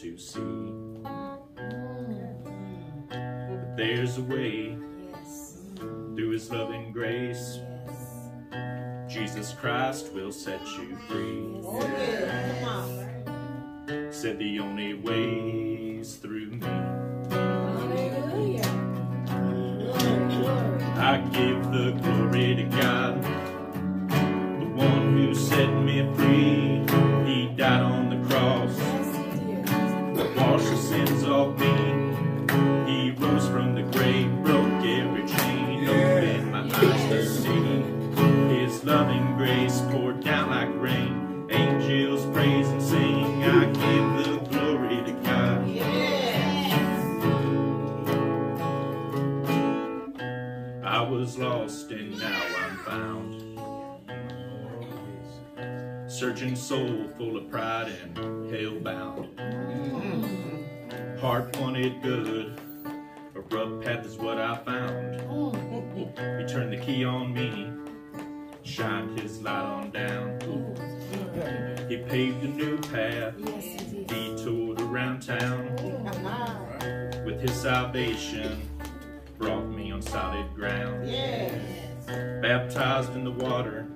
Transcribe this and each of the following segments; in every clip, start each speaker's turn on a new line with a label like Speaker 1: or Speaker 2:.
Speaker 1: to see. But there's a way through his loving grace. Jesus Christ will set you free. Said the only way's through me. I give the glory to God, the one who set me free. Searching soul full of pride and hell bound. Heart wanted good, a rough path is what I found. He turned the key on me, shined his light on down. He paved a new path, detoured around town. With his salvation, brought me on solid ground. Baptized in the water,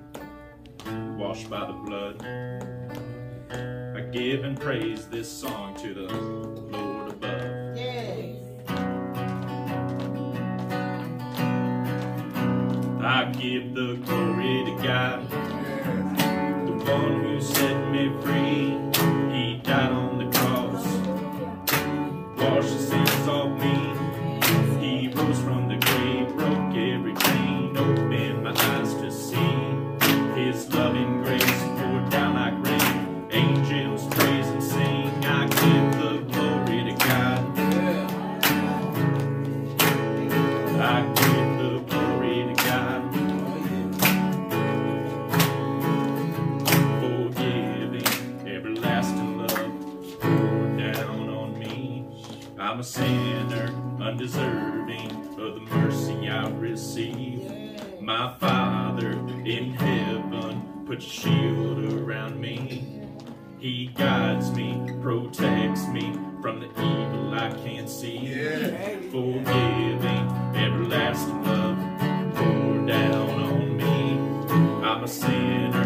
Speaker 1: washed by the blood. I give and praise this song to the Lord above. I give the glory to God, the one who set me free. He died on the cross, washed the sins off me. I'm a sinner, undeserving of the mercy I receive. My Father in heaven put a shield around me. He guides me, protects me from the evil I can't see. Forgiving, everlasting love poured down on me. I'm a sinner,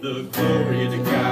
Speaker 1: the glory to God,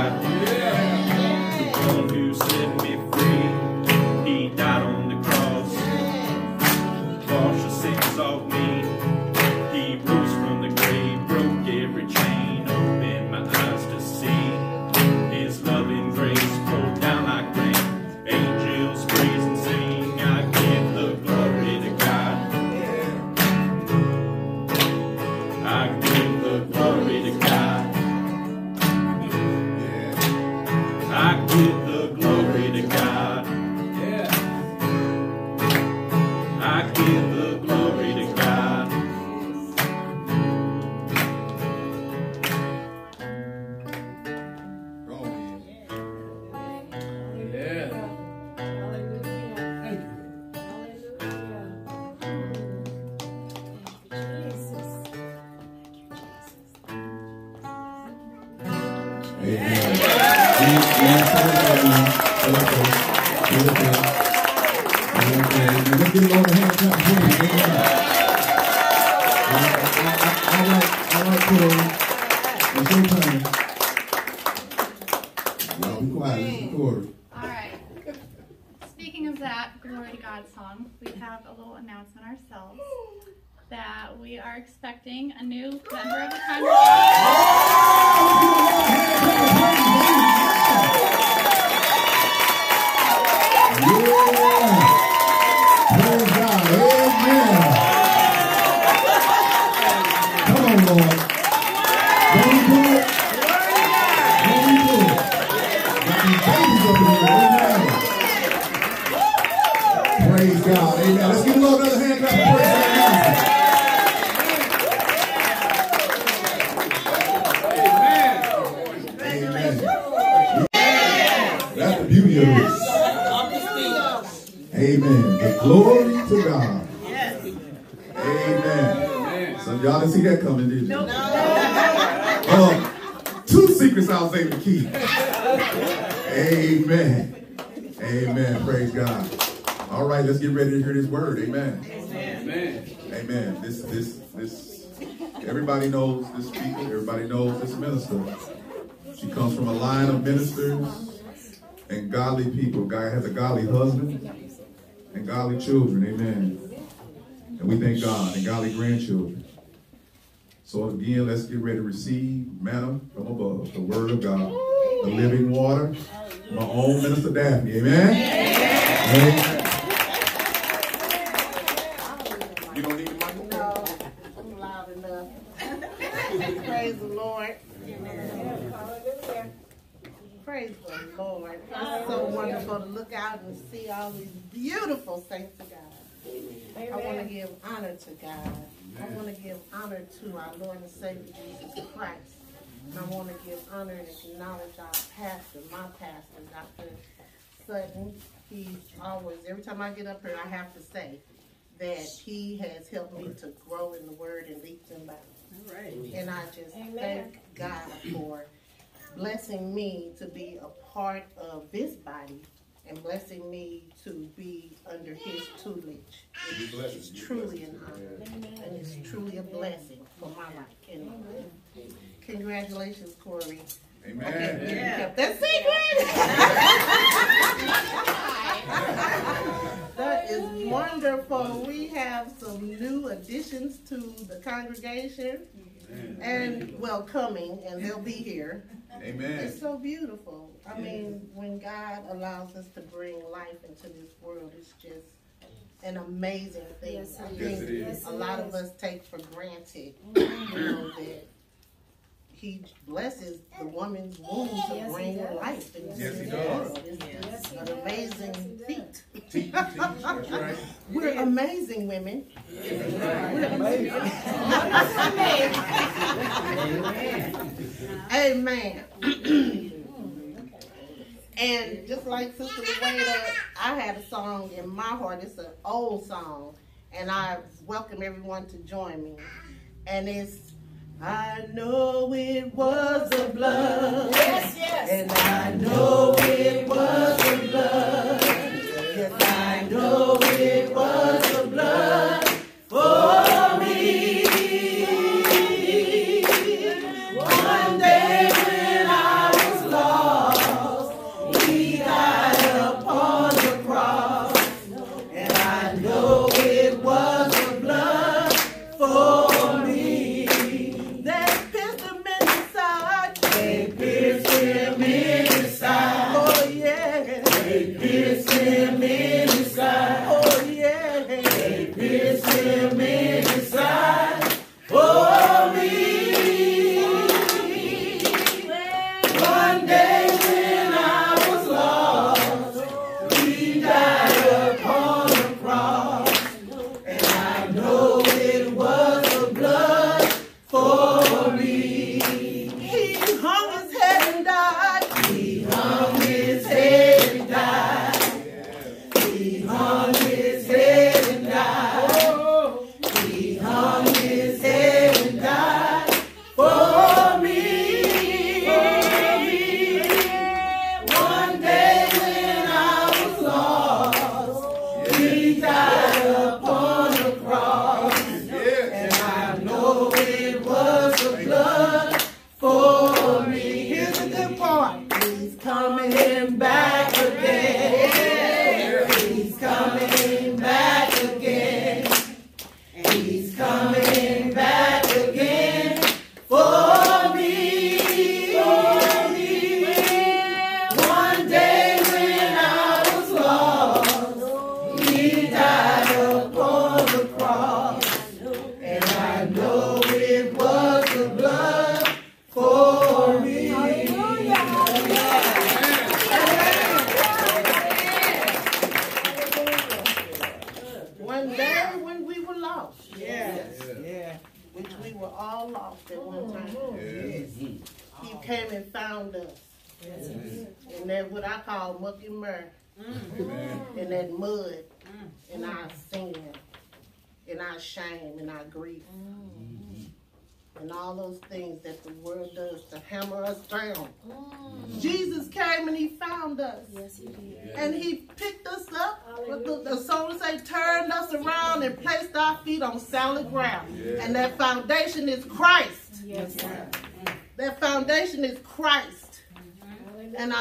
Speaker 2: All right.
Speaker 3: Speaking of that Glory to God song, we have a little announcement ourselves that we are expecting a new member of the congregation.
Speaker 2: Yeah. See that coming, did you? No. Uh, two secrets I was able to keep. Amen. Amen. Praise God. All right, let's get ready to hear this word. Amen.
Speaker 4: Amen.
Speaker 2: Amen. This, this, this. Everybody knows this speaker. Everybody knows this minister. She comes from a line of ministers and godly people. Guy has a godly husband and godly children. Amen. And we thank God and godly grandchildren. So again, let's get ready to receive madam, from above, the word of God, the living water, my own minister Daphne. Amen. Amen. You don't need the microphone.
Speaker 5: No, I'm loud enough. Praise the Lord. Praise the Lord. It's so wonderful to look out and see all these beautiful saints of God. I want to give honor to God. I want to give honor to our Lord and Savior Jesus Christ. And I want to give honor and acknowledge our pastor, my pastor, Dr. Sutton. He's always, every time I get up here, I have to say that he has helped me to grow in the word and leaps and bounds. And I just thank God for blessing me to be a part of this body and blessing me to be under his tutelage. It's truly an honor and it's truly a blessing for my life. And congratulations, Corey.
Speaker 2: Amen.
Speaker 5: You kept that secret. that is wonderful. We have some new additions to the congregation and well coming and they'll be here.
Speaker 2: Amen.
Speaker 5: It's so beautiful. I mean, when God allows us to bring life into this world, it's just an amazing thing.
Speaker 6: Yes,
Speaker 5: I
Speaker 6: it
Speaker 2: Yes,
Speaker 5: think
Speaker 2: it is.
Speaker 5: a lot of us take for granted, you mm-hmm. know, that He blesses the woman's womb to
Speaker 6: Yes,
Speaker 5: bring
Speaker 6: does.
Speaker 5: life into
Speaker 2: Yes, he
Speaker 5: this
Speaker 2: does.
Speaker 5: world. It's
Speaker 6: Yes, he
Speaker 5: an amazing
Speaker 6: Yes,
Speaker 5: feat.
Speaker 2: Teach, teach. That's right.
Speaker 5: We're amazing women. Amen. and just like Sister Wada, I had a song in my heart. It's an old song, and I welcome everyone to join me. And it's I know it was a blood.
Speaker 6: Yes, yes.
Speaker 5: And I know it was the blood. Yes, I know it was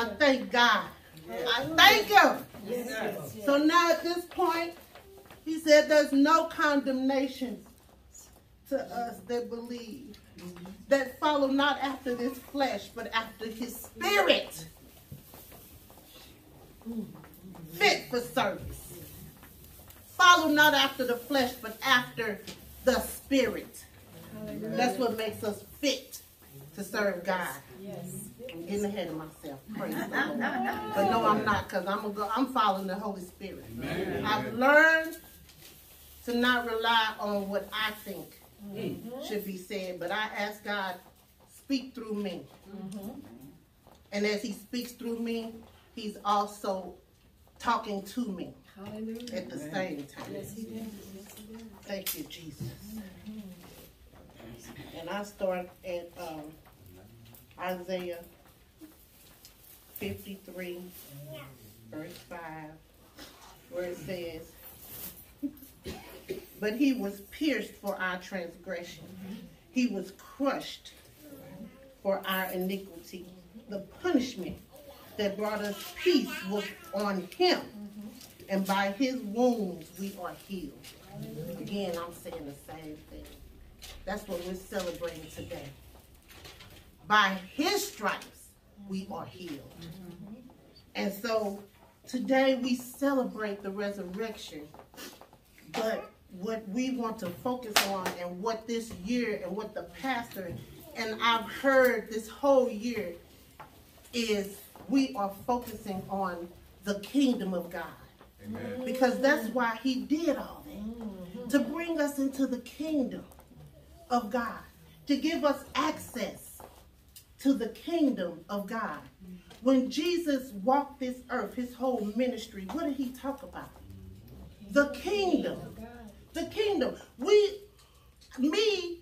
Speaker 5: I thank God. I thank him. So now at this point, he said there's no condemnation to us that believe, that follow not after this flesh, but after his spirit. Fit for service. Follow not after the flesh, but after the spirit. That's what makes us fit to serve God.
Speaker 4: Yes.
Speaker 5: I'm getting ahead of myself. Praise the Lord. But no, I'm not, because I'm gonna go, I'm following the Holy Spirit. I've learned to not rely on what I think mm-hmm. should be said, but I ask God, speak through me. Mm-hmm. And as He speaks through me, He's also talking to me
Speaker 4: Hallelujah.
Speaker 5: at the same time.
Speaker 4: Yes, he did. Yes, he did.
Speaker 5: Thank you, Jesus. Mm-hmm. And I start at um, Isaiah 53, verse 5, where it says, But he was pierced for our transgression, he was crushed for our iniquity. The punishment that brought us peace was on him, and by his wounds we are healed. Again, I'm saying the same thing. That's what we're celebrating today. By his stripes, we are healed. Mm-hmm. And so today we celebrate the resurrection. But what we want to focus on and what this year and what the pastor and I've heard this whole year is we are focusing on the kingdom of God. Because that's why he did all that. Mm-hmm. To bring us into the kingdom of God. To give us access to the kingdom of God. When Jesus walked this earth, his whole ministry, what did he talk about? The kingdom. The kingdom. We, me,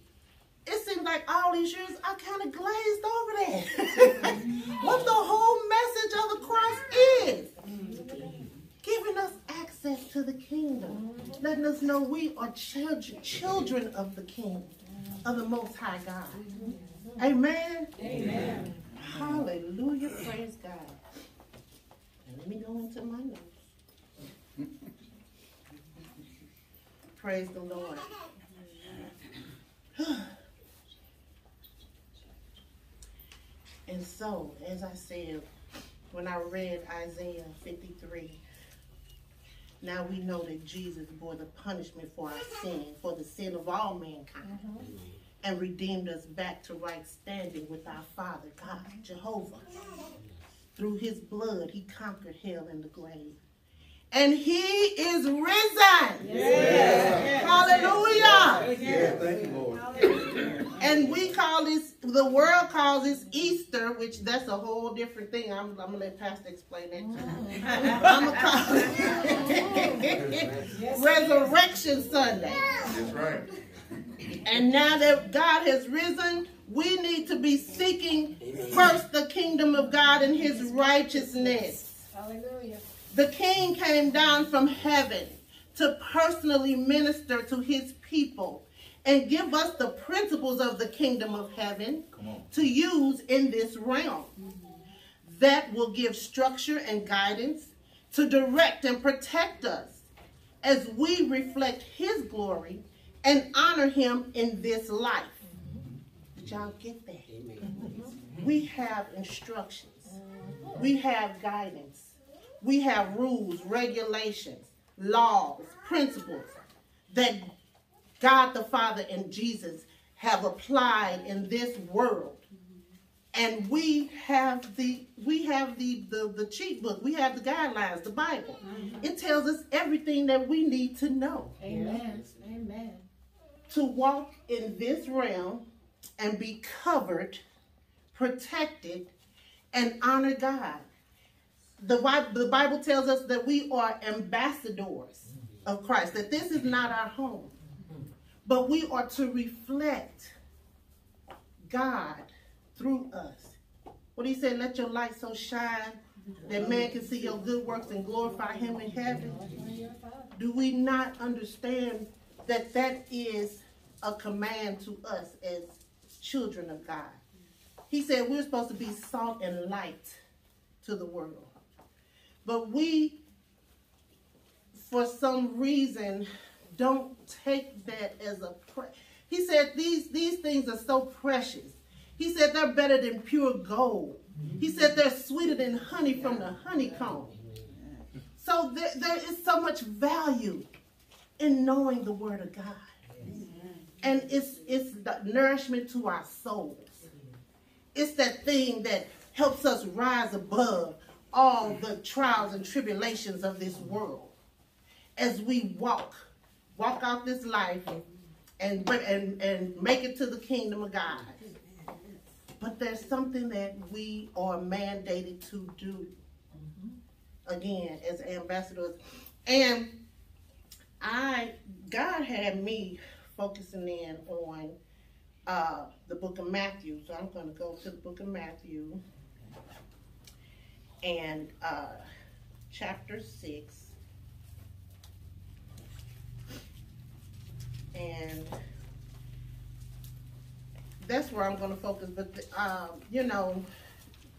Speaker 5: it seems like all these years I kind of glazed over that. what the whole message of the cross is. Giving us access to the kingdom. Letting us know we are children, children of the king, of the most high God. Amen.
Speaker 4: Amen.
Speaker 5: Hallelujah. Praise God. And let me go into my notes. Praise the Lord. and so, as I said, when I read Isaiah 53, now we know that Jesus bore the punishment for our sin, for the sin of all mankind, mm-hmm. And redeemed us back to right standing with our Father, God, Jehovah. Through his blood, he conquered hell and the grave. And he is risen. Hallelujah.
Speaker 2: Yeah, thank you, Lord.
Speaker 5: And we call this, the world calls this Easter, which that's a whole different thing. I'm, I'm gonna let Pastor explain that to you. I'm gonna call it Resurrection Sunday.
Speaker 2: That's right.
Speaker 5: And now that God has risen, we need to be seeking first the kingdom of God and his righteousness.
Speaker 4: Hallelujah.
Speaker 5: The king came down from heaven to personally minister to his people and give us the principles of the kingdom of heaven to use in this realm. that will give structure and guidance to direct and protect us as we reflect His glory and honor Him in this life. Did y'all get that? We have instructions, we have guidance, we have rules, regulations, laws, principles that God the Father and Jesus have applied in this world. And we have the we have the, the the cheat book, we have the guidelines, the Bible. It tells us everything that we need to know
Speaker 4: Amen. Amen.
Speaker 5: To walk in this realm and be covered, protected, and honor God. The Bible, the Bible tells us that we are ambassadors of Christ, that this is not our home, but we are to reflect God through us. What he said, let your light so shine that man can see your good works and glorify him in heaven. Do we not understand that that is a command to us as children of God? He said we're supposed to be salt and light to the world. But we, for some reason, don't take that as a. He said these these things are so precious. He said they're better than pure gold. He said they're sweeter than honey from the honeycomb. So there, there is so much value in knowing the word of God. And it's it's the nourishment to our souls. It's that thing that helps us rise above all the trials and tribulations of this world as we walk, walk out this life and, and, and make it to the kingdom of God. But there's something that we are mandated to do. Again, as ambassadors. And I, God had me focusing in on uh, the book of Matthew. So I'm going to go to the book of Matthew and uh, chapter 6. And that's where I'm going to focus. But, uh, you know,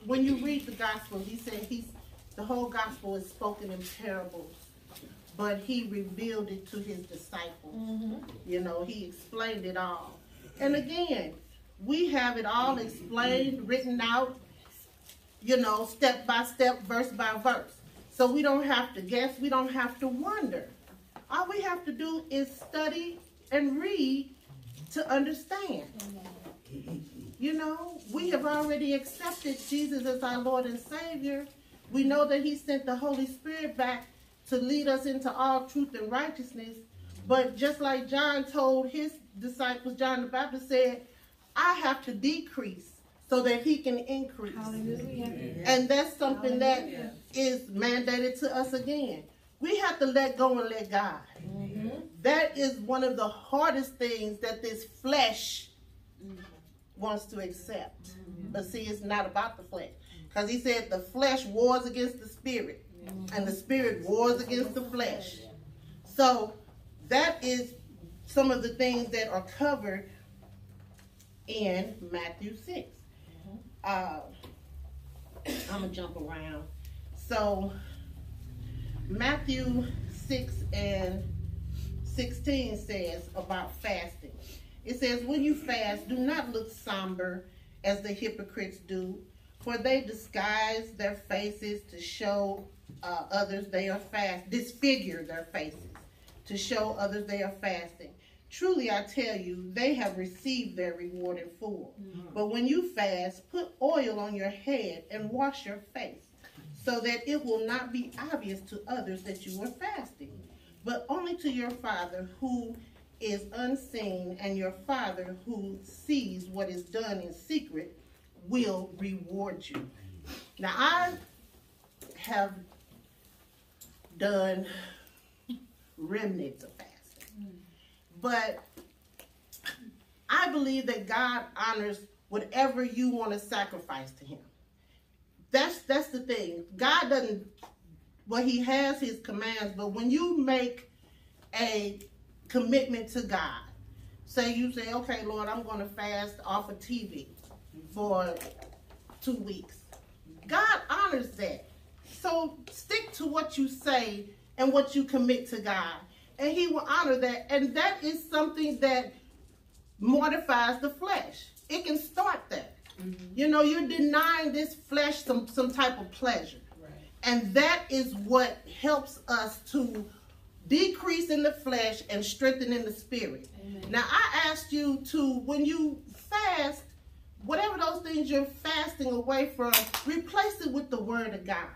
Speaker 5: when you read the gospel, he said he's the whole gospel is spoken in parables, but he revealed it to his disciples. Mm-hmm. You know, he explained it all. And again, we have it all explained, written out, you know, step by step, verse by verse. So we don't have to guess, we don't have to wonder. All we have to do is study and read to understand. You know, we have already accepted Jesus as our Lord and Savior. We know that He sent the Holy Spirit back to lead us into all truth and righteousness. But just like John told his disciples, John the Baptist said, I have to decrease so that He can increase.
Speaker 4: Hallelujah.
Speaker 5: And that's something that
Speaker 4: Hallelujah.
Speaker 5: is mandated to us again. We have to let go and let God. Mm-hmm. That is one of the hardest things that this flesh wants to accept. Mm-hmm. But see, it's not about the flesh. Because he said the flesh wars against the spirit, and the spirit wars against the flesh. So that is some of the things that are covered in Matthew 6. Uh, I'm going to jump around. So, Matthew 6 and 16 says about fasting. It says, When you fast, do not look somber as the hypocrites do, for they disguise their faces to show uh, others they are fast, disfigure their faces to show others they are fasting. Truly, I tell you, they have received their reward in full. But when you fast, put oil on your head and wash your face, so that it will not be obvious to others that you are fasting, but only to your Father who is unseen, and your Father who sees what is done in secret will reward you. Now, I have done remnants of fasting, but I believe that God honors whatever you want to sacrifice to Him. That's that's the thing. God doesn't. Well, He has His commands, but when you make a commitment to God, say you say, "Okay, Lord, I'm going to fast off of TV for two weeks." God honors that. So stick to what you say and what you commit to God, and He will honor that. And that is something that mortifies the flesh. It can start that. Mm-hmm. You know, you're denying this flesh some some type of pleasure. And that is what helps us to decrease in the flesh and strengthen in the spirit. Now, I asked you to, when you fast, whatever those things you're fasting away from, replace it with the word of God.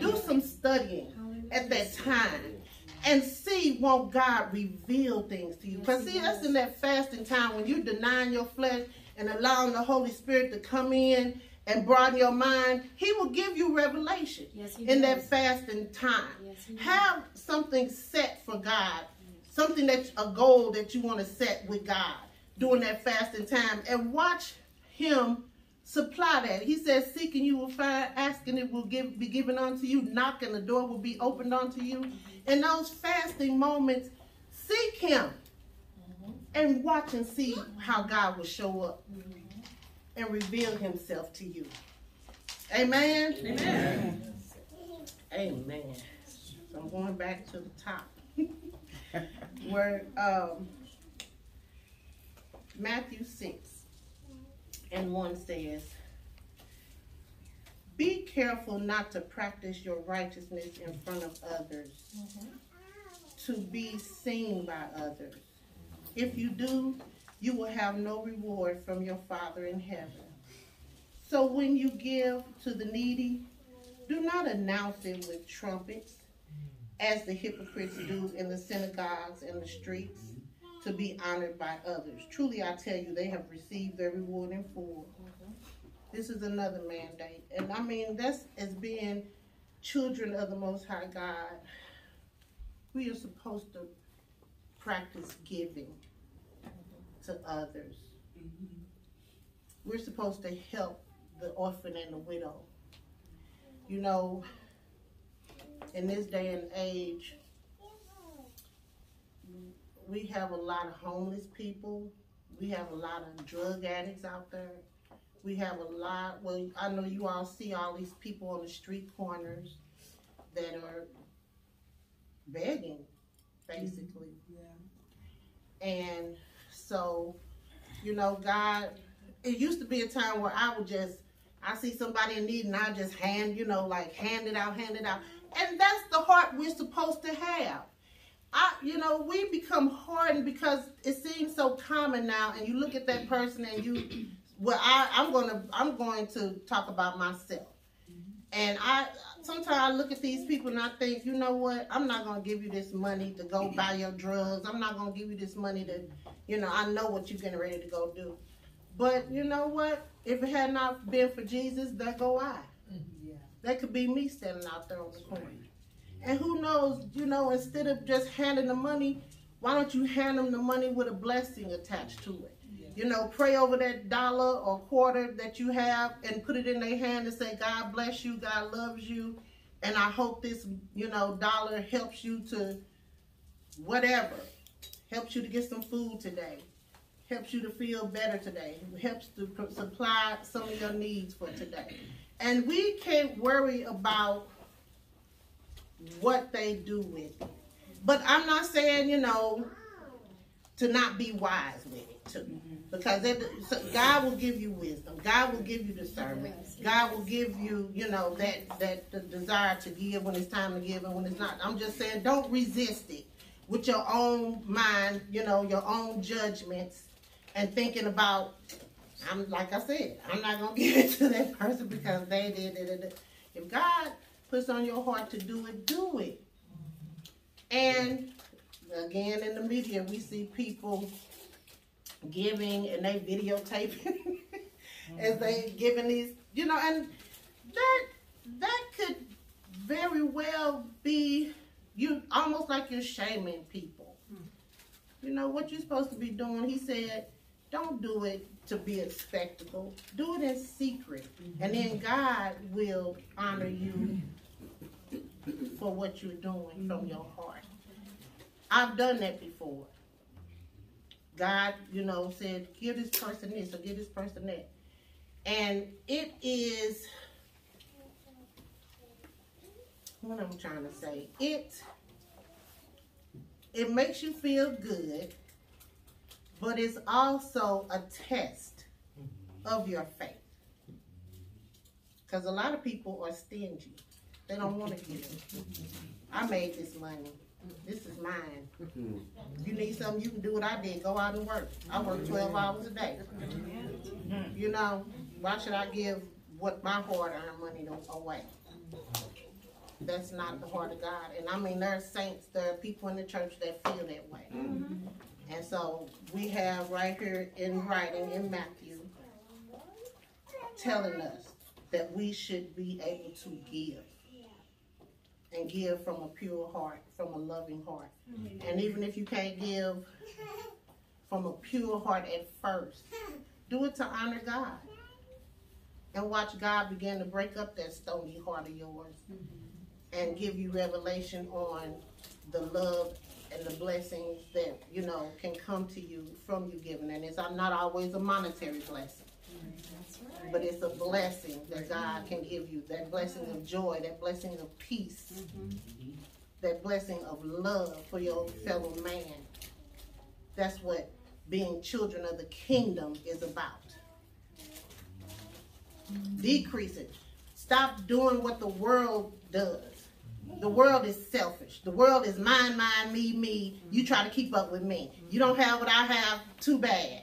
Speaker 5: Do some studying at that time and see won't God reveal things to you. Because see, that's in that fasting time when you're denying your flesh and allowing the Holy Spirit to come in and broaden your mind, He will give you revelation
Speaker 4: Yes,
Speaker 5: in that fasting time.
Speaker 4: Yes.
Speaker 5: Have something set for God, something that a goal that you want to set with God during that fasting time, and watch Him supply that. He says, "Seeking you will find, asking it will give be given unto you, knocking the door will be opened unto you." In those fasting moments, seek Him and watch and see how God will show up and reveal Himself to you. Amen. Amen. Amen. So I'm going back to the top. Where um, Matthew 6 and 1 says, Be careful not to practice your righteousness in front of others, mm-hmm. to be seen by others. If you do, you will have no reward from your Father in heaven. So when you give to the needy, do not announce it with trumpets, as the hypocrites do in the synagogues and the streets, to be honored by others. Truly, I tell you, they have received their reward in full. Mm-hmm. This is another mandate. And I mean, that's as being children of the Most High God, we are supposed to practice giving mm-hmm. to others. Mm-hmm. We're supposed to help the orphan and the widow. You know, in this day and age, we have a lot of homeless people. We have a lot of drug addicts out there. We have a lot, well, I know you all see all these people on the street corners that are begging, basically. Yeah. And so, you know, God, it used to be a time where I would just, I see somebody in need and I just hand, you know, like hand it out, hand it out. And that's the heart we're supposed to have. I, you know, we become hardened because it seems so common now, and you look at that person and you, well, I, I'm gonna, I'm going to talk about myself, and I, sometimes I look at these people and I think, you know what, I'm not gonna give you this money to go buy your drugs. I'm not gonna give you this money to, you know, I know what you're getting ready to go do, but you know what? If it had not been for Jesus, there go I. Mm-hmm. That could be me standing out there on the corner. And who knows, you know, instead of just handing the money, why don't you hand them the money with a blessing attached to it? You know, pray over that dollar or quarter that you have and put it in their hand and say, God bless you, God loves you, and I hope this, you know, dollar helps you to whatever. Helps you to get some food today. Helps you to feel better today. Helps to supply some of your needs for today. And we can't worry about what they do with it. But I'm not saying, you know, to not be wise with it too. Mm-hmm. Because it, so God will give you wisdom. God will give you discernment. God will give you, you know, that that the desire to give when it's time to give and when it's not. I'm just saying, don't resist it with your own mind, you know, your own judgments, and thinking about. I'm like I said, I'm not gonna give it to that person because they did it. If God puts on your heart to do it, do it. And again, in the media, we see people giving and they videotaping as they mm-hmm. giving these, you know, and that that could very well be you almost like you're shaming people. Hmm. You know what you're supposed to be doing. He said, don't do it to be a spectacle. Do it in secret, and then mm-hmm. God will honor you mm-hmm. For what you're doing from your heart. I've done that before. God, you know, said, give this person this or give this person that. And it is what I'm trying to say. It it makes you feel good, but it's also a test of your faith. Because a lot of people are stingy. They don't want to give. I made this money. This is mine. Hmm. You need something, you can do what I did. Go out and work. I work 12 hours a day. You know, why should I give what my hard-earned money away? That's not the heart of God. And I mean, there are saints, there are people in the church that feel that way. Mm-hmm. And so we have right here in writing in Matthew telling us that we should be able to give. And give from a pure heart, from a loving heart. Mm-hmm. And even if you can't give from a pure heart at first, do it to honor God. And watch God begin to break up that stony heart of yours mm-hmm. and give you revelation on the love and the blessings that, you know, can come to you from you giving. And it's not always a monetary blessing. But it's a blessing that God can give you. That blessing of joy, that blessing of peace, that blessing of love for your fellow man. That's what being children of the kingdom is about. Decrease it. Stop doing what the world does. The world is selfish. The world is mine, mine, me, me. You try to keep up with me. You don't have what I have, too bad.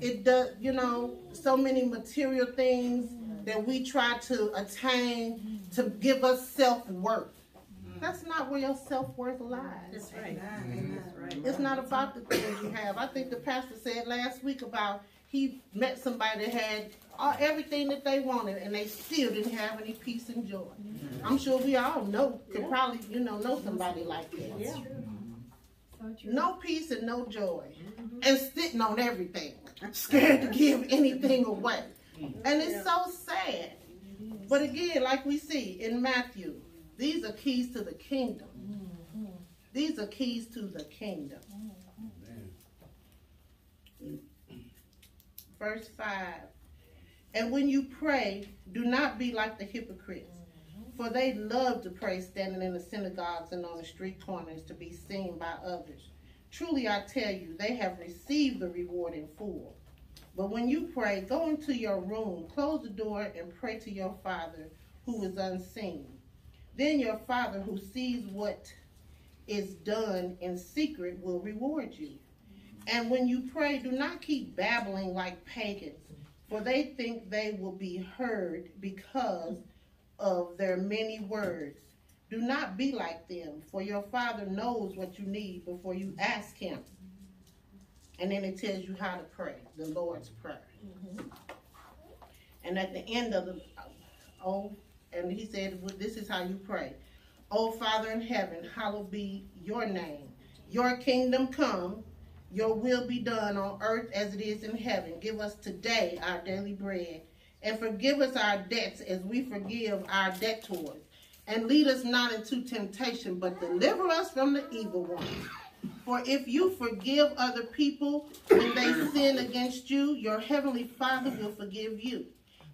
Speaker 5: It does, you know, so many material things that we try to attain to give us self worth. That's not where your self worth lies. Mm-hmm.
Speaker 4: That's right.
Speaker 5: It's not about the things you have. I think the pastor said last week about he met somebody that had all, everything that they wanted and they still didn't have any peace and joy. Mm-hmm. I'm sure we all know, could probably, you know, know somebody like that.
Speaker 4: Yeah. Mm-hmm.
Speaker 5: No peace and no joy. And sitting on everything. Scared to give anything away. And it's so sad. But again, like we see in Matthew, these are keys to the kingdom. These are keys to the kingdom. Verse 5. And when you pray, do not be like the hypocrites, for they love to pray standing in the synagogues and on the street corners to be seen by others. Truly I tell you, they have received the reward in full. But when you pray, go into your room, close the door, and pray to your Father who is unseen. Then your Father who sees what is done in secret will reward you. And when you pray, do not keep babbling like pagans, for they think they will be heard because of their many words. Do not be like them, for your Father knows what you need before you ask Him. And then it tells you how to pray, the Lord's Prayer. And at the end of the, oh, and He said, well, This is how you pray. Oh, Father in heaven, hallowed be your name. Your kingdom come, your will be done on earth as it is in heaven. Give us today our daily bread. And forgive us our debts as we forgive our debtors. And lead us not into temptation, but deliver us from the evil one. For if you forgive other people when they sin against you, your heavenly Father will forgive you.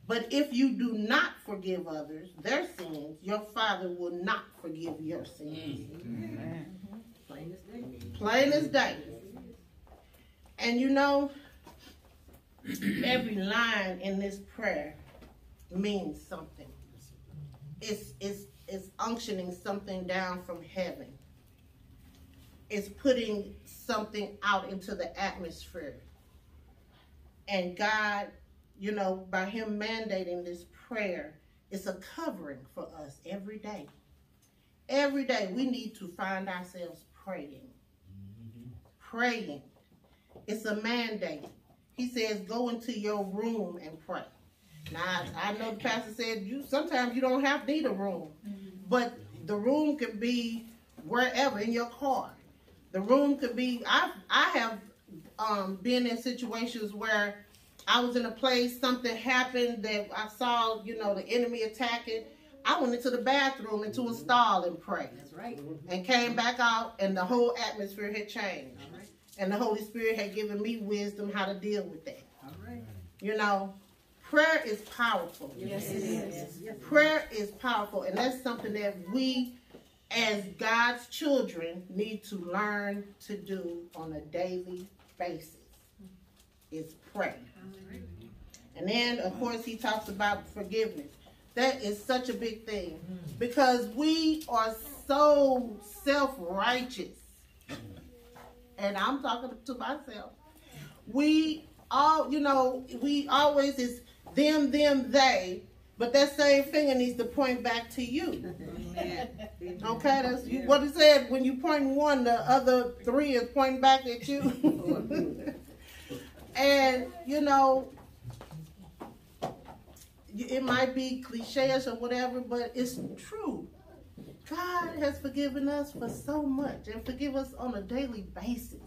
Speaker 5: But if you do not forgive others their sins, your Father will not forgive your sins. Plain as day. Plain as day. And you know, every line in this prayer means something. It's, it's, it's unctioning something down from heaven. It's putting something out into the atmosphere. And God, you know, by Him mandating this prayer, it's a covering for us every day. Every day we need to find ourselves praying. Praying. It's a mandate. He says, go into your room and pray. Now, I know the pastor said you sometimes you don't have to need a room, but the room can be wherever in your car. The room could be. I I have um, been in situations where I was in a place, something happened that I saw, you know, the enemy attacking. I went into the bathroom, into a stall and prayed.
Speaker 4: That's right.
Speaker 5: And came back out, and the whole atmosphere had changed.
Speaker 4: Right.
Speaker 5: And the Holy Spirit had given me wisdom how to deal with that.
Speaker 4: All right.
Speaker 5: You know, prayer is powerful.
Speaker 4: Yes, it is.
Speaker 5: Prayer is powerful, and that's something that we, as God's children, need to learn to do on a daily basis. Is pray. And then, of course, he talks about forgiveness. That is such a big thing mm-hmm. because we are so self righteous. And I'm talking to myself. We all, you know, we always is them, them, they. But that same finger needs to point back to you. Okay, that's you, what it said. When you point one, the other three is pointing back at you. and you know, it might be cliches or whatever, but it's true. God has forgiven us for so much and forgive us on a daily basis.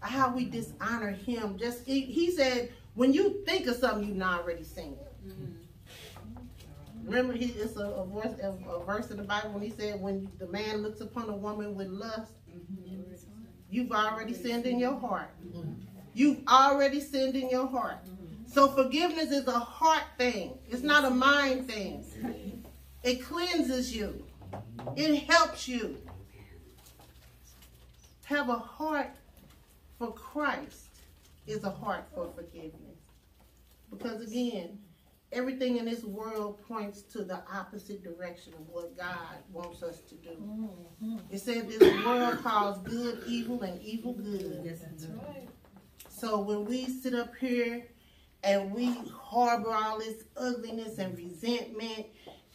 Speaker 5: How we dishonor Him. Just he, he said, when you think of something, you've not already seen it. Remember, he it's a, a, verse, a, a verse in the Bible when he said, when the man looks upon a woman with lust, you've already sinned in your heart. You've already sinned in your heart. So forgiveness is a heart thing. It's not a mind thing. It cleanses you. It helps you. Have a heart for Christ is a heart for forgiveness. Because again, everything in this world points to the opposite direction of what God wants us to do. Mm-hmm. It said this world calls good evil and evil good. So when we sit up here and we harbor all this ugliness and resentment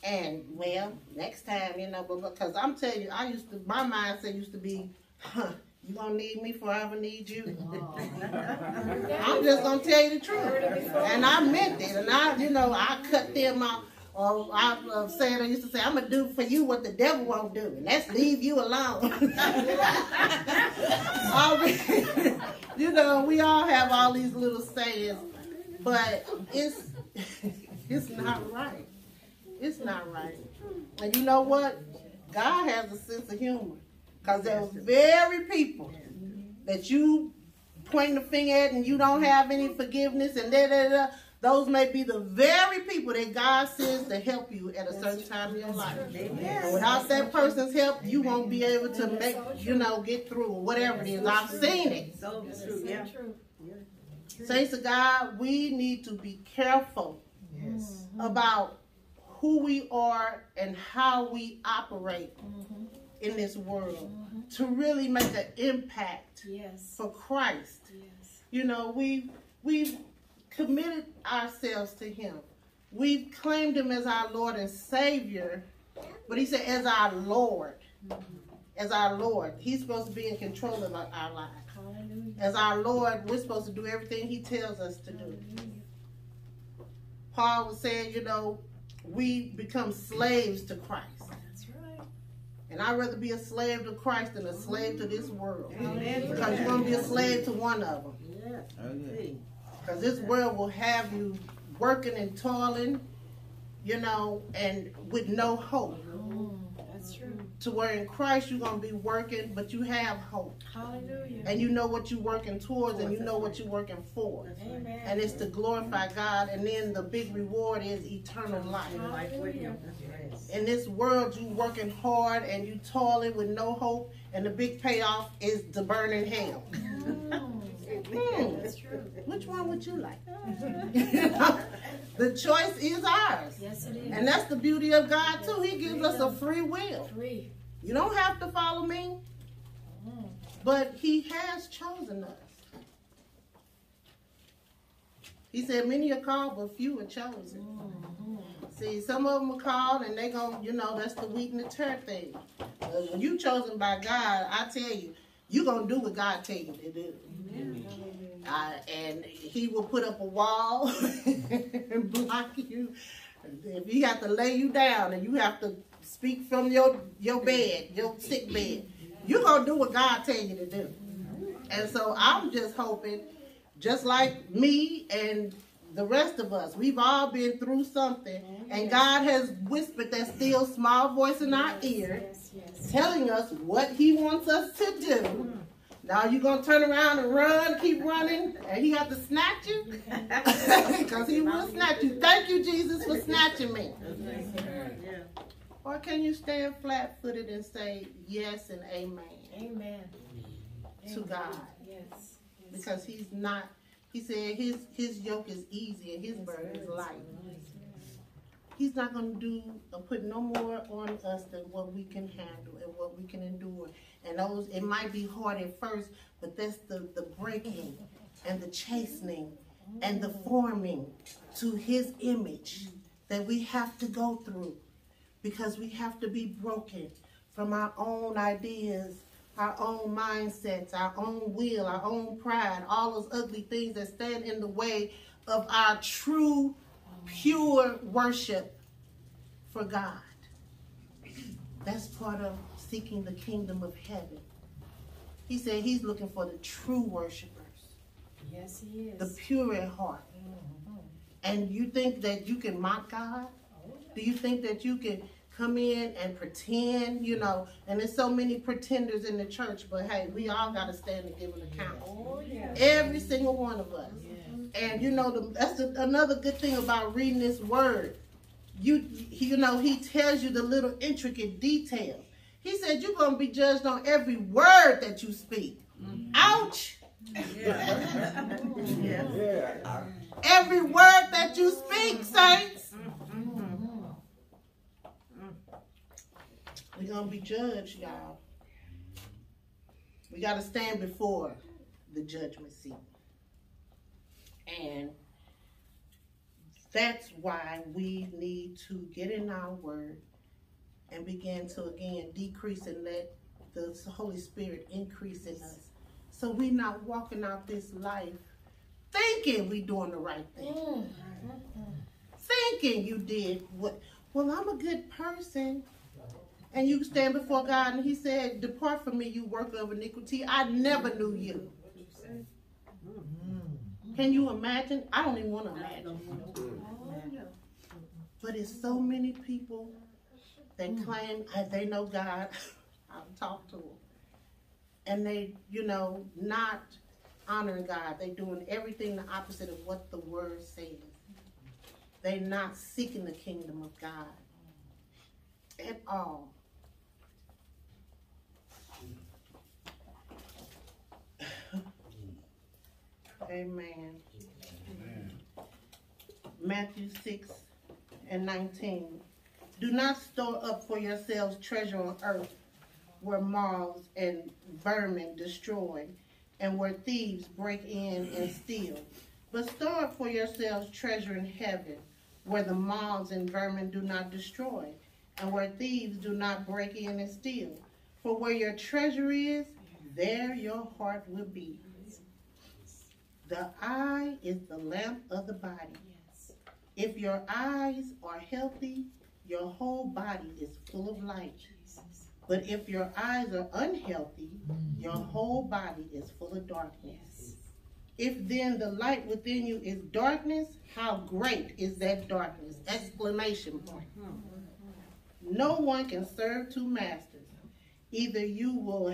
Speaker 5: and well, next time, you know, but because I'm telling you, I used to my mindset used to be, huh, you gonna need me before I ever need you. I'm just gonna tell you the truth. And I meant it. And I, you know, I cut them out. Or I uh, said, I used to say, I'm gonna do for you what the devil won't do, and that's leave you alone. You know, we all have all these little sayings, but it's it's not right. It's not right. And you know what? God has a sense of humor. Because those very people that you point the finger at and you don't have any forgiveness and da da da, those may be the very people that God sends to help you at a certain time in your life. And without that person's help, you won't be able to make, you know, get through or whatever it is. I've seen it.
Speaker 4: So true, yeah.
Speaker 5: Saints of God, we need to be careful about who we are and how we operate in this world mm-hmm. to really make an impact
Speaker 4: Yes.
Speaker 5: for Christ.
Speaker 4: Yes.
Speaker 5: You know, we we've committed ourselves to Him. We've claimed Him as our Lord and Savior, but He said as our Lord, mm-hmm. as our Lord. He's supposed to be in control of our, our lives.
Speaker 4: Hallelujah.
Speaker 5: As our Lord, we're supposed to do everything He tells us to do. Paul was saying, you know, we become slaves to Christ.
Speaker 4: That's right.
Speaker 5: And I'd rather be a slave to Christ than a slave to this world.
Speaker 4: Amen.
Speaker 5: Because you're going to be a slave to one of them.
Speaker 6: Okay.
Speaker 5: Oh, because this world will have you working and toiling, you know, and with no hope. Mm-hmm.
Speaker 4: That's true.
Speaker 5: To where in Christ you're going to be working, but you have hope.
Speaker 4: Hallelujah.
Speaker 5: And you know what you're working towards and you know what you're working for.
Speaker 4: Amen.
Speaker 5: And it's to glorify God. And then the big reward is eternal life.
Speaker 4: Hallelujah.
Speaker 5: In this world, you working hard and you toiling with no hope. And the big payoff is the burning hell. Hmm.
Speaker 4: That's true.
Speaker 5: Which one would you like? the choice is ours.
Speaker 4: Yes, it is.
Speaker 5: And that's the beauty of God too. He gives us a free will.
Speaker 4: Free.
Speaker 5: You don't have to follow me, but he has chosen us. He said, many are called, but few are chosen. See, some of them are called and they going you know, that's the wheat and the tare thing. But when you chosen by God, I tell you, you going to do what God tell you to do. Uh, and he will put up a wall and block you. If he have to lay you down and you have to speak from your your bed, your sick bed, you're gonna do what God tell you to do. And so I'm just hoping, just like me and the rest of us, we've all been through something, and God has whispered that still small voice in our ear,
Speaker 4: Yes,
Speaker 5: telling us what He wants us to do Now you gonna turn around and run, keep running, and he have to snatch you? Because he will snatch you. Thank you, Jesus, for snatching me. Or can you stand flat footed and say yes and amen
Speaker 4: Amen.
Speaker 5: to God?
Speaker 4: Yes.
Speaker 5: Because he's not, he said his his yoke is easy and his burden is light. He's not gonna do or put no more on us than what we can handle and what we can endure. And those it might be hard at first, but that's the, the breaking and the chastening and the forming to his image that we have to go through because we have to be broken from our own ideas, our own mindsets, our own will, our own pride, all those ugly things that stand in the way of our true, pure worship for God. That's part of seeking the kingdom of heaven. He said he's looking for the true worshipers,
Speaker 4: Yes, he is.
Speaker 5: the pure at heart. Mm-hmm. And you think that you can mock God? Oh, Do you think that you can come in and pretend, you know? And there's so many pretenders in the church, but hey, we all got to stand and give an account.
Speaker 4: Oh, yeah.
Speaker 5: Every single one of us. And you know, the, that's the, another good thing about reading this word. You, you know, he tells you the little intricate details. He said you're gonna be judged on every word that you speak. Mm-hmm. Ouch! Yeah. Every word that you speak, saints. We're gonna be judged, y'all. We gotta stand before the judgment seat. And that's why we need to get in our word and begin to again decrease and let the Holy Spirit increase in us. So we're not walking out this life thinking we doing the right thing. Mm. Thinking you did what well I'm a good person. And you stand before God and he said, Depart from me, you worker of iniquity. I never knew you. Can you imagine? I don't even want to imagine. But it's so many people that claim uh, they know God. I've talked to them. And they, you know, not honoring God. They're doing everything the opposite of what the word says. They're not seeking the kingdom of God at all. Amen. Matthew 6 and 19. Do not store up for yourselves treasure on earth where moths and vermin destroy and where thieves break in and steal. But store up for yourselves treasure in heaven where the moths and vermin do not destroy and where thieves do not break in and steal. For where your treasure is, there your heart will be. The eye is the lamp of the body.
Speaker 4: Yes.
Speaker 5: If your eyes are healthy, your whole body is full of light.
Speaker 4: Jesus.
Speaker 5: But if your eyes are unhealthy, mm-hmm. your whole body is full of darkness. If then the light within you is darkness, how great is that darkness? Exclamation point. Mm-hmm. No one can serve two masters. Either you will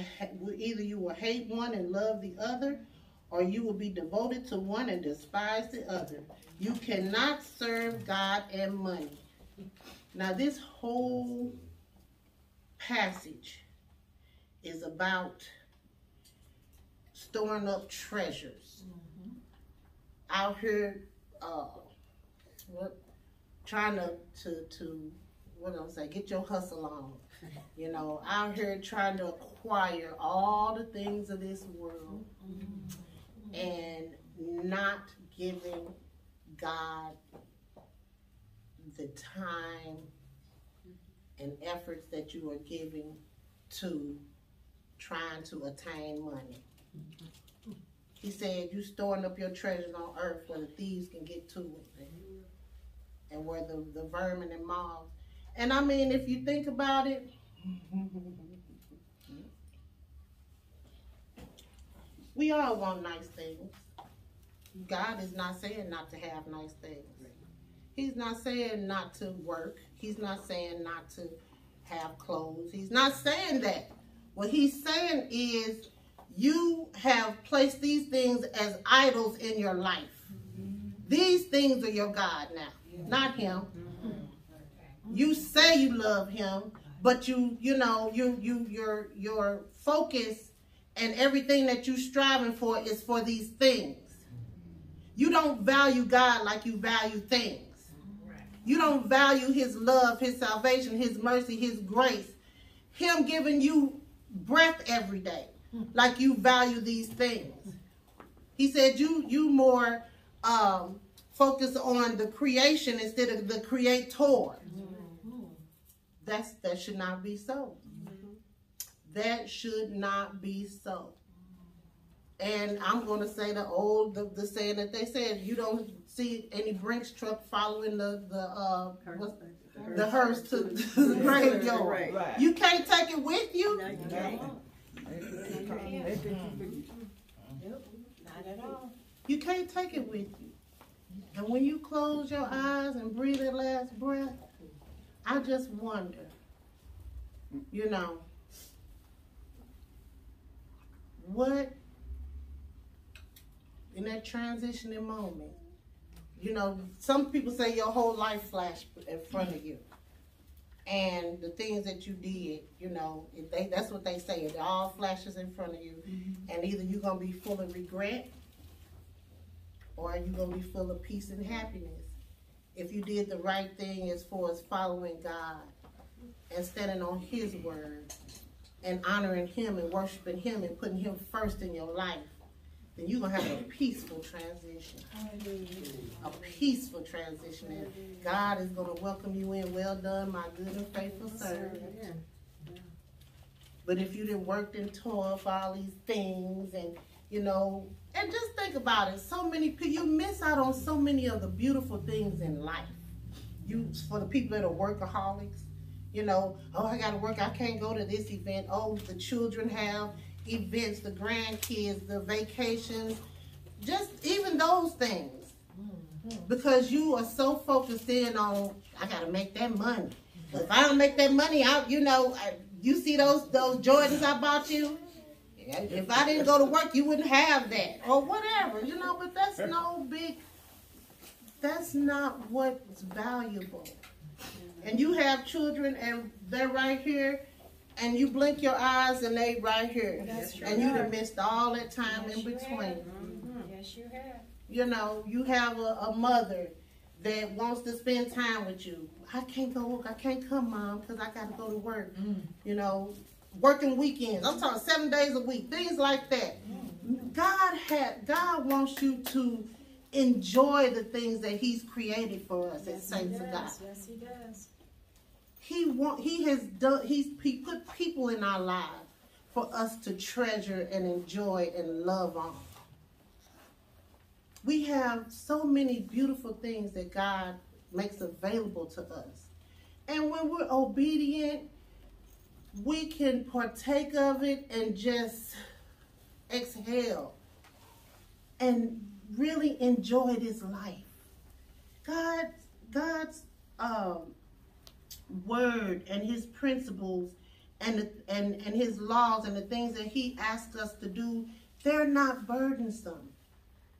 Speaker 5: either you will hate one and love the other, or you will be devoted to one and despise the other. You cannot serve God and money. Now this whole passage is about storing up treasures. Out here, uh, what, trying to, to, to, what am I get your hustle on. You know, out here trying to acquire all the things of this world and not giving God the time and efforts that you are giving to trying to attain money. He said, You storing up your treasures on earth where the thieves can get to it and where the, the vermin and moths. And I mean, if you think about it, we all want nice things. God is not saying not to have nice things. He's not saying not to work. He's not saying not to have clothes. He's not saying that. What he's saying is you have placed these things as idols in your life. These things are your God now, not him. You say you love him, but you you know you you your your focus and everything that you're striving for is for these things. You don't value God like you value things. You don't value his love, his salvation, his mercy, his grace. Him giving you breath every day like you value these things. He said you you more um, focus on the creation instead of the creator. That's that should not be so. That should not be so. And I'm going to say the old the, the saying that they said you don't see any Brinks truck following the the uh what's, the hearse to, to the graveyard.
Speaker 6: Right.
Speaker 5: You can't take it with you.
Speaker 4: No, you can't. Not at all.
Speaker 5: You can't take it with you. And when you close your eyes and breathe that last breath, I just wonder, you know, what in that transitioning moment, you know, some people say your whole life flashed in front of you. And the things that you did, you know, if they, that's what they say. It all flashes in front of you. Mm-hmm. And either you're going to be full of regret or are you going to be full of peace and happiness? If you did the right thing as far as following God and standing on His word and honoring Him and worshiping Him and putting Him first in your life, then you're going to have a peaceful transition. A peaceful transition. And God is going to welcome you in. Well done, my good and faithful servant. But if you didn't work and toil for all these things and you know, and just think about it. So many people you miss out on so many of the beautiful things in life. You for the people that are workaholics, you know, oh I gotta work, I can't go to this event. Oh, the children have events, the grandkids, the vacations, just even those things. Mm-hmm. Because you are so focused in on I gotta make that money. If I don't make that money out, you know, I, you see those those Jordans I bought you. If I didn't go to work, you wouldn't have that, or whatever, you know. But that's no big. That's not what's valuable. And you have children, and they're right here, and you blink your eyes, and they right here,
Speaker 4: That's
Speaker 5: and you have missed all that time
Speaker 4: Yes,
Speaker 5: in
Speaker 4: you
Speaker 5: between.
Speaker 4: have. Yes, you have.
Speaker 5: You know, you have a, a mother that wants to spend time with you. I can't go work. I can't come, mom, because I got to go to work. Mm. You know, working weekends. I'm talking seven days a week. Things like that. Mm. God had. God wants you to enjoy the things that He's created for us as
Speaker 4: Yes, he
Speaker 5: saints of God.
Speaker 4: Yes, he does.
Speaker 5: He want. He has done. He's he put people in our lives for us to treasure and enjoy and love on. We have so many beautiful things that God makes available to us, and when we're obedient, we can partake of it and just exhale and really enjoy this life. God, God's um, word and his principles and, and, and his laws and the things that he asks us to do, they're not burdensome.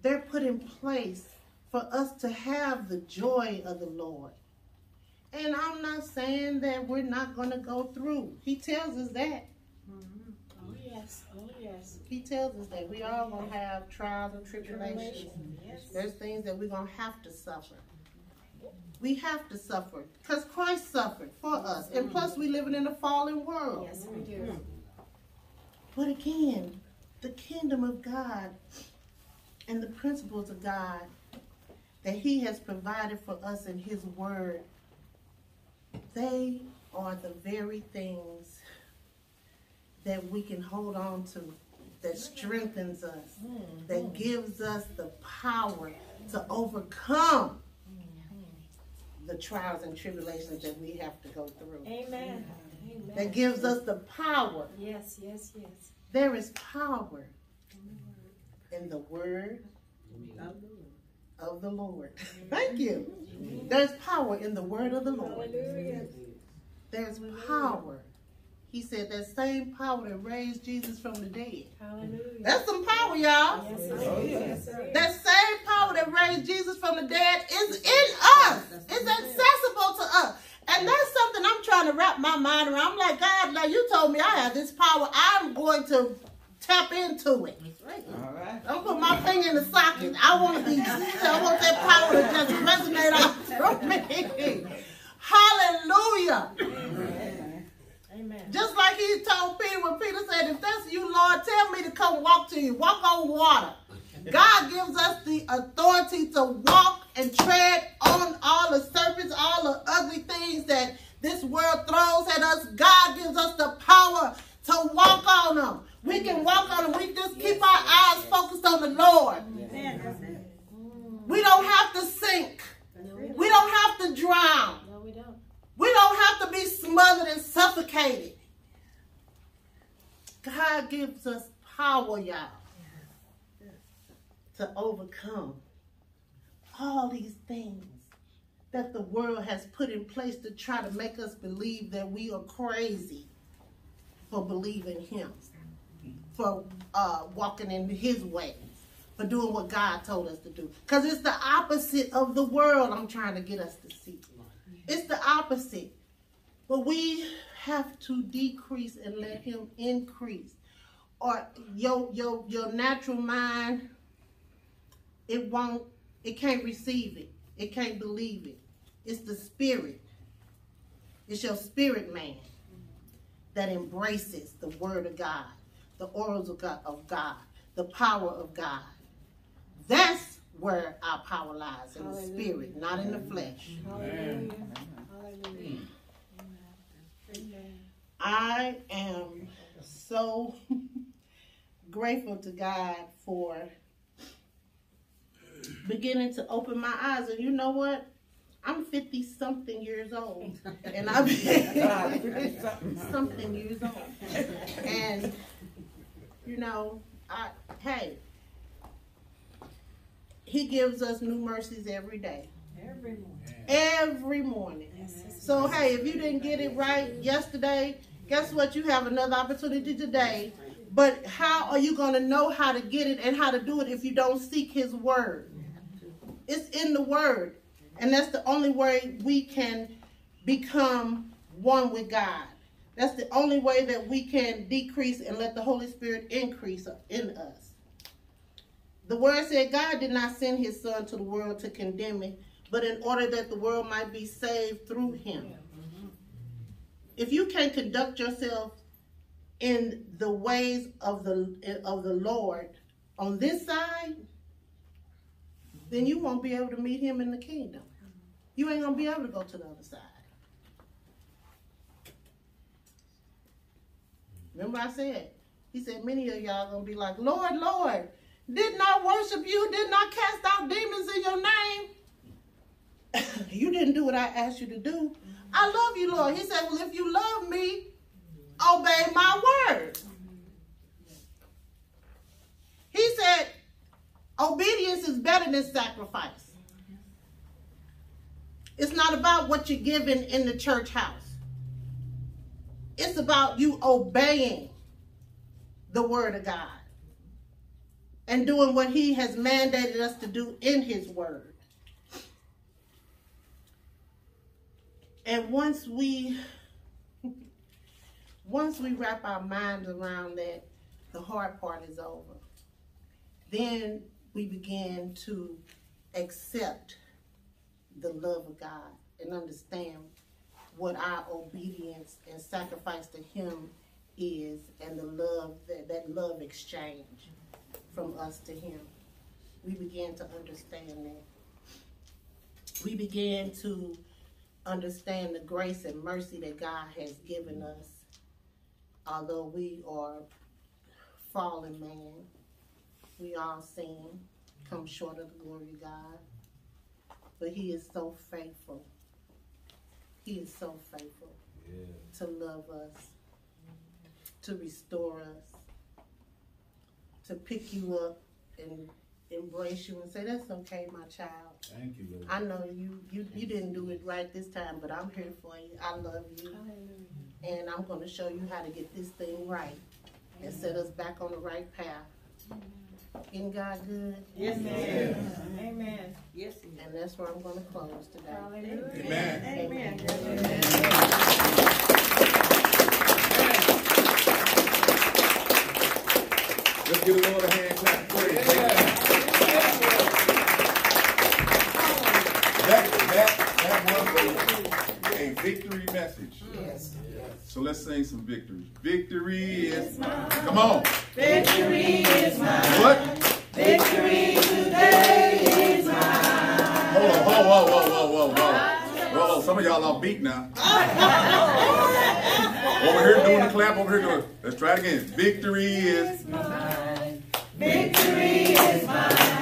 Speaker 5: They're put in place for us to have the joy of the Lord. And I'm not saying that we're not going to go through. He tells us that. Mm-hmm.
Speaker 4: Oh, yes. Oh, yes.
Speaker 5: He tells us that we all going to have trials and tribulations.
Speaker 4: Yes.
Speaker 5: There's things that we're going to have to suffer. We have to suffer because Christ suffered for us. And mm. plus, we're living in a fallen world.
Speaker 4: Yes, we do. Mm.
Speaker 5: But again, the kingdom of God and the principles of God that He has provided for us in His Word, they are the very things that we can hold on to, that strengthens us, mm, that gives us the power to overcome the trials and tribulations that we have to go through.
Speaker 4: Amen. Amen.
Speaker 5: That gives us the power
Speaker 4: Yes, yes, yes.
Speaker 5: there is power in the word of the Lord. Thank you. There's power in the word of the Lord.
Speaker 4: Hallelujah.
Speaker 5: There's power. He he said that same power that raised Jesus from the dead.
Speaker 4: Hallelujah.
Speaker 5: That's some power, y'all.
Speaker 4: Yes, sir. Yes.
Speaker 5: That same power that raised Jesus from the dead is in us. It's accessible to us. And that's something I'm trying to wrap my mind around. I'm like, God, now you told me I have this power. I'm going to tap into it.
Speaker 6: All right.
Speaker 5: Don't put my finger in the socket. I want to be, I want that power to just resonate out through me. Hallelujah.
Speaker 4: Amen.
Speaker 5: Just like he told Peter when Peter said, if that's you, Lord, tell me to come walk to you. Walk on water. God gives us the authority to walk and tread on all the serpents, all the ugly things that this world throws at us. God gives us the power to walk on them. We can walk on them. We just keep our eyes focused on the Lord. We don't have to sink. We don't have to drown.
Speaker 4: We don't.
Speaker 5: Have to be smothered and suffocated. God gives us power, y'all, to overcome all these things that the world has put in place to try to make us believe that we are crazy for believing Him, for uh, walking in His ways, for doing what God told us to do. Because it's the opposite of the world I'm trying to get us to see. It's the opposite. But we have to decrease and let him increase. Or your your your natural mind, it won't, it can't receive it. It can't believe it. It's the spirit. It's your spirit man that embraces the word of God, the orals of God, of God, the power of God. That's where our power lies in the spirit, not in the flesh.
Speaker 4: Hallelujah. Hallelujah. Amen.
Speaker 5: I am so grateful to God for beginning to open my eyes. And you know what? I'm 50 something years old. And I'm something years old. And, you know, I, hey, He gives us new mercies every day.
Speaker 4: Every morning.
Speaker 5: Every morning. So hey, if you didn't get it right yesterday, guess what? You have another opportunity today. But how are you going to know how to get it and how to do it if you don't seek His Word? It's in the Word, and that's the only way we can become one with God. That's the only way that we can decrease and let the Holy Spirit increase in us. The Word said God did not send His Son to the world to condemn it, but in order that the world might be saved through him. Mm-hmm. If you can't conduct yourself in the ways of the of the Lord on this side, then you won't be able to meet him in the kingdom. You ain't gonna be able to go to the other side. Remember I said, he said many of y'all gonna be like, Lord, Lord, did not worship you, did not cast out demons in your name. you didn't do what I asked you to do. I love you, Lord. He said, Well, if you love me, obey my word. He said, Obedience is better than sacrifice. It's not about what you're giving in the church house, it's about you obeying the word of God and doing what He has mandated us to do in His word. And once we once we wrap our minds around that, the hard part is over. Then we begin to accept the love of God and understand what our obedience and sacrifice to Him is and the love, that, that love exchange from us to Him. We began to understand that. We began to understand the grace and mercy that God has given us. Although we are fallen man, we all sin, come short of the glory of God. But He is so faithful. He is so faithful to love us, to restore us, to pick you up and embrace you and say, That's okay, my child.
Speaker 6: Thank you, Lord.
Speaker 5: I know you, you, you didn't do it right this time, but I'm here for you. I love you.
Speaker 4: Hallelujah.
Speaker 5: And I'm gonna show you how to get this thing right and set us back on the right path. Isn't God good?
Speaker 4: Yes, ma'am. Amen. Yes,
Speaker 5: And that's where I'm gonna close today.
Speaker 4: Hallelujah.
Speaker 2: Amen.
Speaker 4: Amen.
Speaker 2: Let's give the Lord a hand clap praise. That, that, that was a, a victory message.
Speaker 5: Yes.
Speaker 2: So let's sing some victory. Victory is mine. Come on.
Speaker 4: Victory is mine.
Speaker 2: What?
Speaker 4: Victory today is mine.
Speaker 2: Hold on. Whoa, whoa, whoa, whoa, whoa, whoa. Whoa, some of y'all off beat now. over here doing the clap, over here doing Let's try it again. Victory is
Speaker 4: mine. Victory is mine.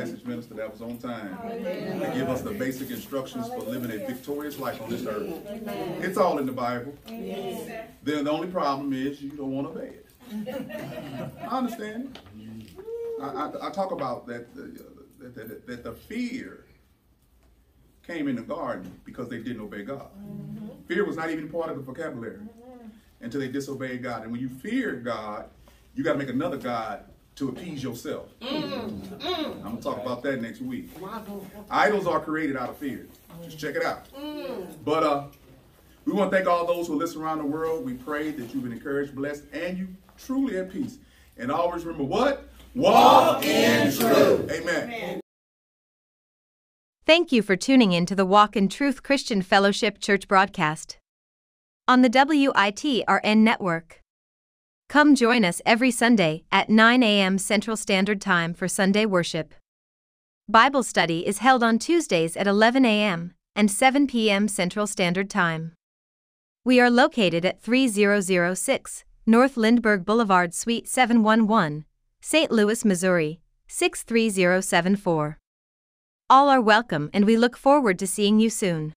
Speaker 2: Message, minister, that was on time. To give us the basic instructions for living a victorious life on this earth. It's all in the Bible. Then the only problem is you don't want to obey it. I understand. I, I, I talk about that, the- uh, that, that, that the fear came in the garden because they didn't obey God. Fear was not even part of the vocabulary until they disobeyed God. And when you fear God, you got to make another God to appease yourself. I'm going to talk about that next week. Idols are created out of fear. Just check it out. Mm. But uh, we want to thank all those who listen around the world. We pray that you've been encouraged, blessed, and you truly at peace. And always remember what? Walk in truth. Amen.
Speaker 6: Thank you for tuning in to the Walk in Truth Christian Fellowship Church broadcast on the WITRN network. Come join us every Sunday at 9 a.m. Central Standard Time for Sunday worship. Bible study is held on Tuesdays at 11 a.m. and 7 p.m. Central Standard Time. We are located at 3006 North Lindbergh Boulevard, Suite 711, St. Louis, Missouri 63074. All are welcome and we look forward to seeing you soon.